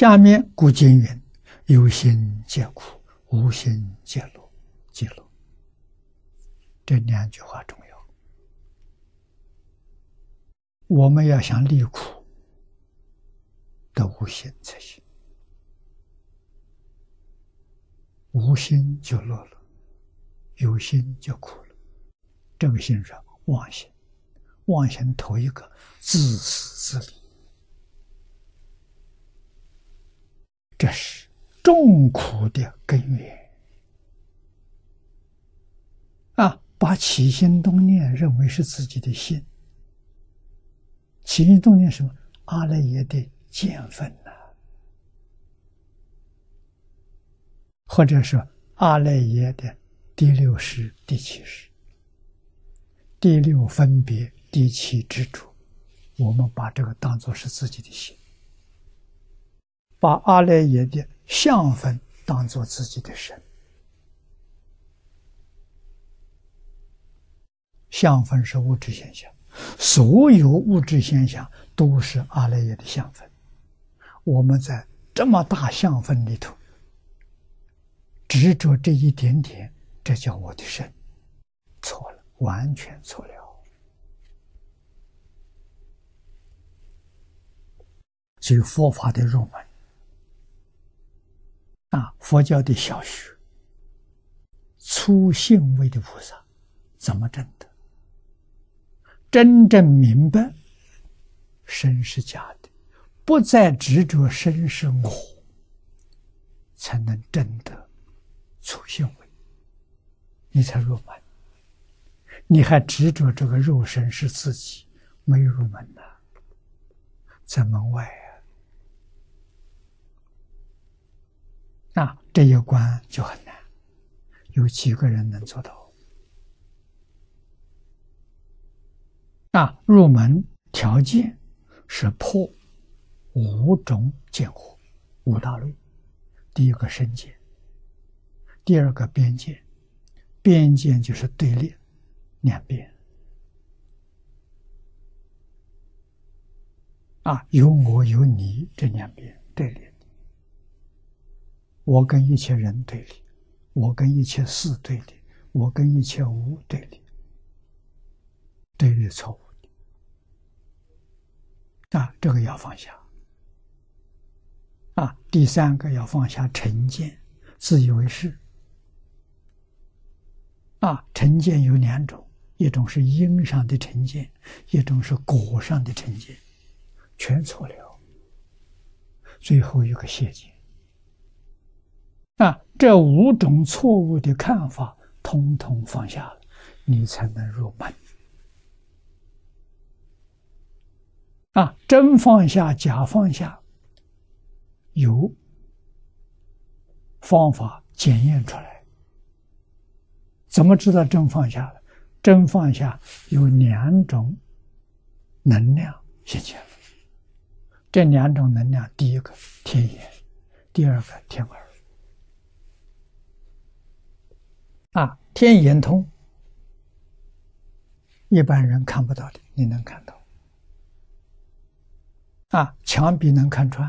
下面古今云：“有心皆苦，无心皆乐。”皆乐。这两句话重要。我们要想离苦，得无心才行。无心就乐了，有心就苦了。这个心是妄心，妄心头一个自私自利。这是众苦的根源啊！把起心动念认为是自己的心，起心动念什么？阿赖耶的见分呐，或者说阿赖耶的第六识、第七识、第六分别、第七执着，我们把这个当做是自己的心。把阿赖耶的相分当做自己的身，相分是物质现象，所有物质现象都是阿赖耶的相分。我们在这么大相分里头执着这一点点，这叫我的身，错了，完全错了。所以佛法的入门。啊，佛教的小学，粗性位的菩萨怎么证的？真正明白身是假的，不再执着身是我，才能证得粗性位。你才入门。你还执着这个肉身是自己，没有入门呢，在门外。啊，那这一关就很难，有几个人能做到？啊，入门条件是破五种见惑，五大类。第一个身见，第二个边界，边界就是对立两边。啊，有我有你这两边对立。我跟一切人对立，我跟一切事对立，我跟一切物对立，对立错误啊，这个要放下啊。第三个要放下成见，自以为是啊。成见有两种，一种是因上的成见，一种是果上的成见，全错了。最后一个谢见。这五种错误的看法，通通放下了，你才能入门。啊，真放下，假放下，有方法检验出来。怎么知道真放下了？真放下有两种能量现前，这两种能量，第一个天眼，第二个天耳。啊，天眼通，一般人看不到的，你能看到。啊，墙壁能看穿。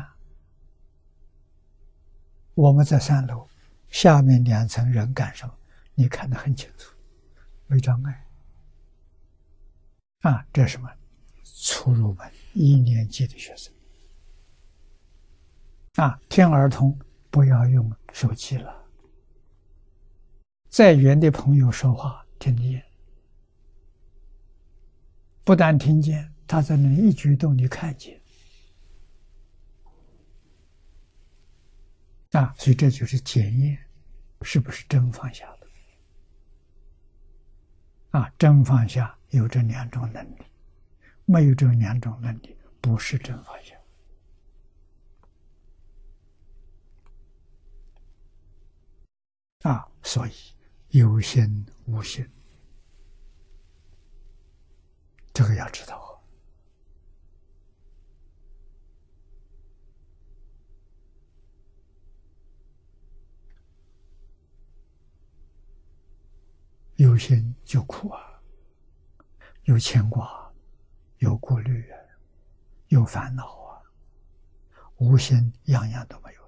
我们在三楼，下面两层人干什么？你看得很清楚，没障碍。啊，这什么？初入门一年级的学生。啊，天儿童不要用手机了。再远的朋友说话听见，不但听见，他在那里一举动你看见，啊，所以这就是检验是不是真放下的。啊，真放下有这两种能力，没有这两种能力，不是真放下。啊，所以。有心无心，这个要知道。有心就苦啊，有牵挂，有顾虑，有烦恼啊。无心样样都没有